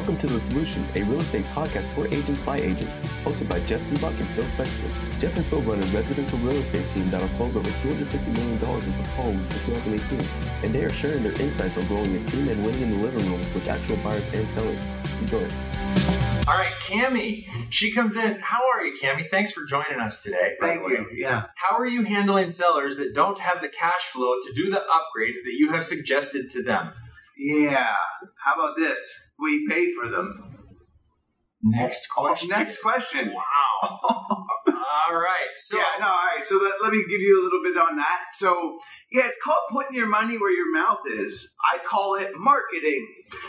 Welcome to The Solution, a real estate podcast for agents by agents, hosted by Jeff Seabach and Phil Sexton. Jeff and Phil run a residential real estate team that'll close over $250 million worth of homes in 2018, and they are sharing their insights on growing a team and winning in the living room with actual buyers and sellers. Enjoy. All right, Cami, she comes in. How are you, Cami? Thanks for joining us today. Thank you. Yeah. How are you handling sellers that don't have the cash flow to do the upgrades that you have suggested to them? Yeah. How about this? We pay for them. Next question. Next question. Wow. All right. So yeah, no, all right. So let, let me give you a little bit on that. So, yeah, it's called putting your money where your mouth is. I call it marketing,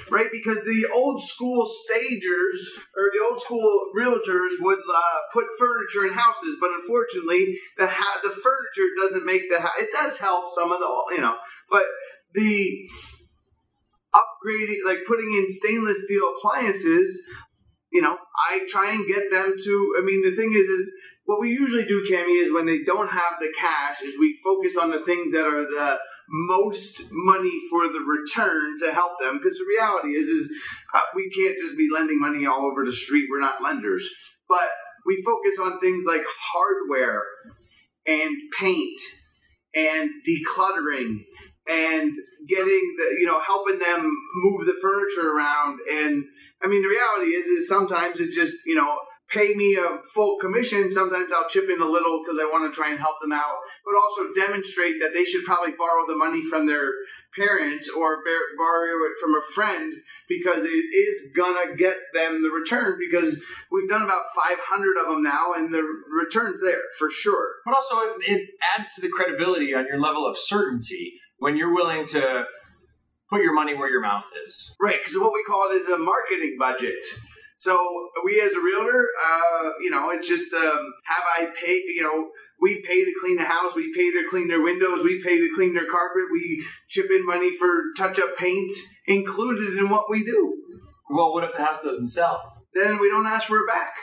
right? Because the old school stagers or the old school realtors would uh, put furniture in houses, but unfortunately, the ha- the furniture doesn't make the house. It does help some of the, you know, but the upgrading, like putting in stainless steel appliances, you know, I try and get them to. I mean, the thing is, is what we usually do, Cami, is when they don't have the cash, is we focus on the things that are the most money for the return to help them. Because the reality is, is uh, we can't just be lending money all over the street. We're not lenders, but we focus on things like hardware and paint and decluttering and getting the you know helping them move the furniture around. And i mean the reality is is sometimes it's just you know pay me a full commission. Sometimes i'll chip in a little because i want to try and help them out but also demonstrate that they should probably borrow the money from their parents or borrow it from a friend because it is gonna get them the return because we've done about 500 of them now and the return's there for sure. But also it, it adds to the credibility on your level of certainty when you're willing to put your money where your mouth is. Right, because what we call it is a marketing budget. So we, as a realtor, uh, you know, it's just um, have I pay? You know, we pay to clean the house, we pay to clean their windows, we pay to clean their carpet, we chip in money for touch-up paint included in what we do. Well, what if the house doesn't sell? Then we don't ask for it back.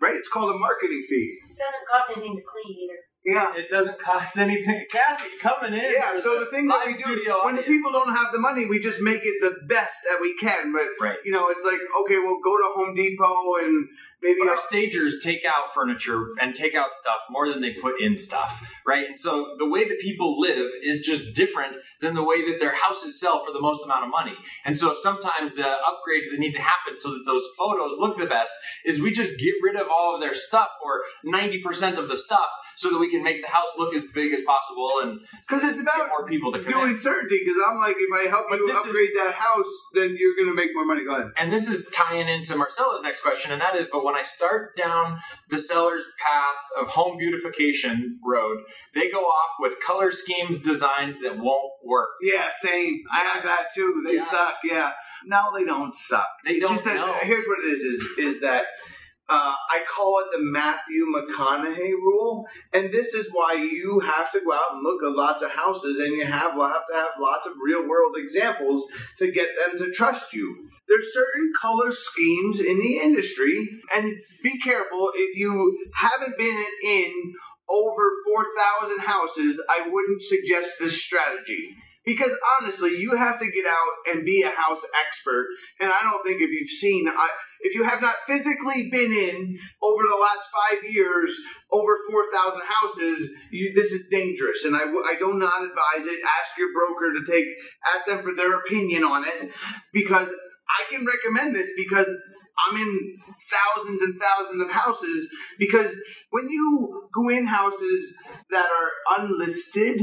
Right? It's called a marketing fee. It doesn't cost anything to clean either. Yeah. It doesn't cost anything. Kathy, coming in. Yeah, so the thing that we do when the people don't have the money, we just make it the best that we can. But Right. you know, it's like okay, we'll go to Home Depot and maybe our I'll- stagers take out furniture and take out stuff more than they put in stuff, right? And so the way that people live is just different than the way that their houses sell for the most amount of money. And so sometimes the upgrades that need to happen so that those photos look the best is we just get rid of all of their stuff or 90% of the stuff so that we can make the house look as big as possible and Because it's get about more people to come doing in. certainty. Because I'm like, if I help But you this is- upgrade that house, then you're going to make more money. Go ahead. And this is tying into Marcella's next question, and that is, but when I start down the seller's path of home beautification road, they go off with color schemes, designs that won't work. Yeah, same. I have that too. They Yes. suck. Yeah. No, they don't suck. They don't that, know. Here's what it is: is is that. Uh, I call it the Matthew McConaughey rule, and this is why you have to go out and look at lots of houses, and you have have to have lots of real world examples to get them to trust you. There's certain color schemes in the industry, and be careful if you haven't been in over 4,000 houses, I wouldn't suggest this strategy. Because honestly, you have to get out and be a house expert. And I don't think if you've seen, if you have not physically been in over the last five years over 4,000 houses, you, this is dangerous. And I, I do not advise it. Ask your broker to take, ask them for their opinion on it. Because I can recommend this because I'm in thousands and thousands of houses because when you go in houses that are unlisted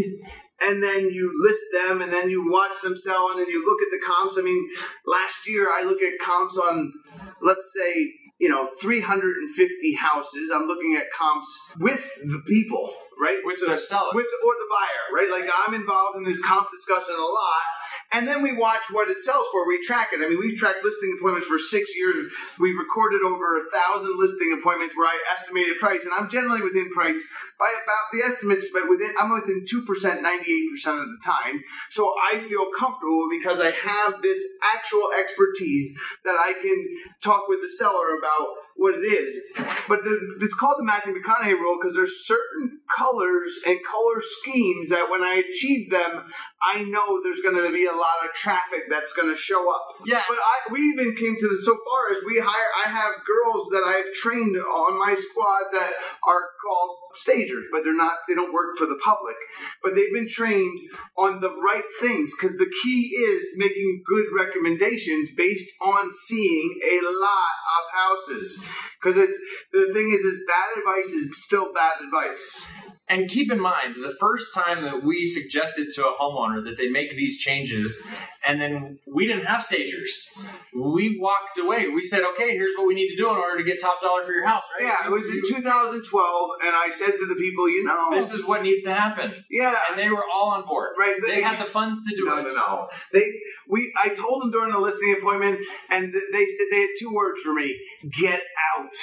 and then you list them and then you watch them sell and then you look at the comps. I mean, last year I look at comps on, let's say, you know, 350 houses. I'm looking at comps with the people, right? With the seller. with the, or the buyer, right? Like I'm involved in this comp discussion a lot, and then we watch what it sells for. We track it. I mean, we've tracked listing appointments for six years. We've recorded over a thousand listing appointments where I estimated price, and I'm generally within price by about the estimates, but within I'm within two percent, ninety eight percent of the time. So I feel comfortable because I have this actual expertise that I can talk with the seller about what it is, but the, it's called the Matthew McConaughey rule because there's certain colors and color schemes that when I achieve them, I know there's going to be a lot of traffic that's going to show up. Yeah. But I, we even came to this so far as we hire. I have girls that I've trained on my squad that are called stagers, but they're not. They don't work for the public, but they've been trained on the right things because the key is making good recommendations based on seeing a lot of houses. Because it's the thing is, is bad advice is still bad advice. And keep in mind, the first time that we suggested to a homeowner that they make these changes, and then we didn't have stagers, we walked away. We said, okay, here's what we need to do in order to get top dollar for your house, right? Yeah, it was in 2012, and I said to the people, you know, This is what needs to happen. yeah, And they were all on board. Right, They they- had the funds to do no, it. no, no. They we I told them during the listing appointment, and they said they had two words for me: get out.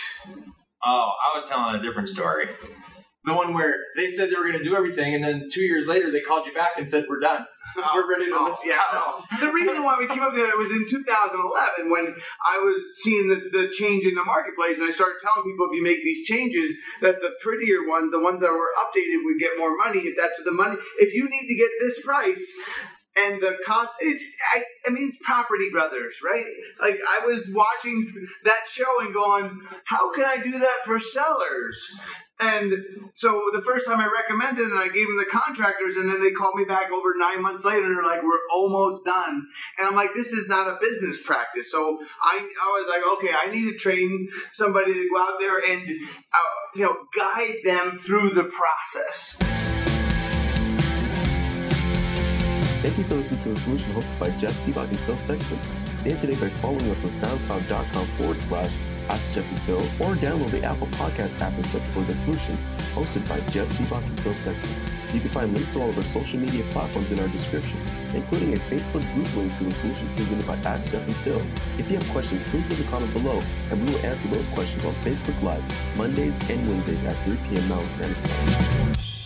Oh, I was telling a different story. The one where they said they were going to do everything, and then two years later they called you back and said, "We're done. We're ready to Oh, list yeah, the house." no. The reason why we came up with it was in 2011 when I was seeing the, the change in the marketplace, and I started telling people if you make these changes, that the prettier one, the ones that were updated, would get more money. If that's the money, if you need to get this price. And the cons, it's I, I mean it's Property Brothers, right? Like I was watching that show and going, how can I do that for sellers? And so the first time I recommended and I gave them the contractors, and then they called me back over nine months later and they're like, we're almost done. And I'm like, this is not a business practice. So I, I was like, okay, I need to train somebody to go out there and, uh, you know, guide them through the process. Thank you for listening to The Solution hosted by Jeff Seabach and Phil Sexton. Stay up to date by following us on soundcloud.com forward slash Ask Jeff and Phil or download the Apple Podcast app and search for The Solution hosted by Jeff Seabach and Phil Sexton. You can find links to all of our social media platforms in our description, including a Facebook group link to The Solution presented by Ask Jeff and Phil. If you have questions, please leave a comment below and we will answer those questions on Facebook Live Mondays and Wednesdays at 3 p.m. Mountain Standard Time.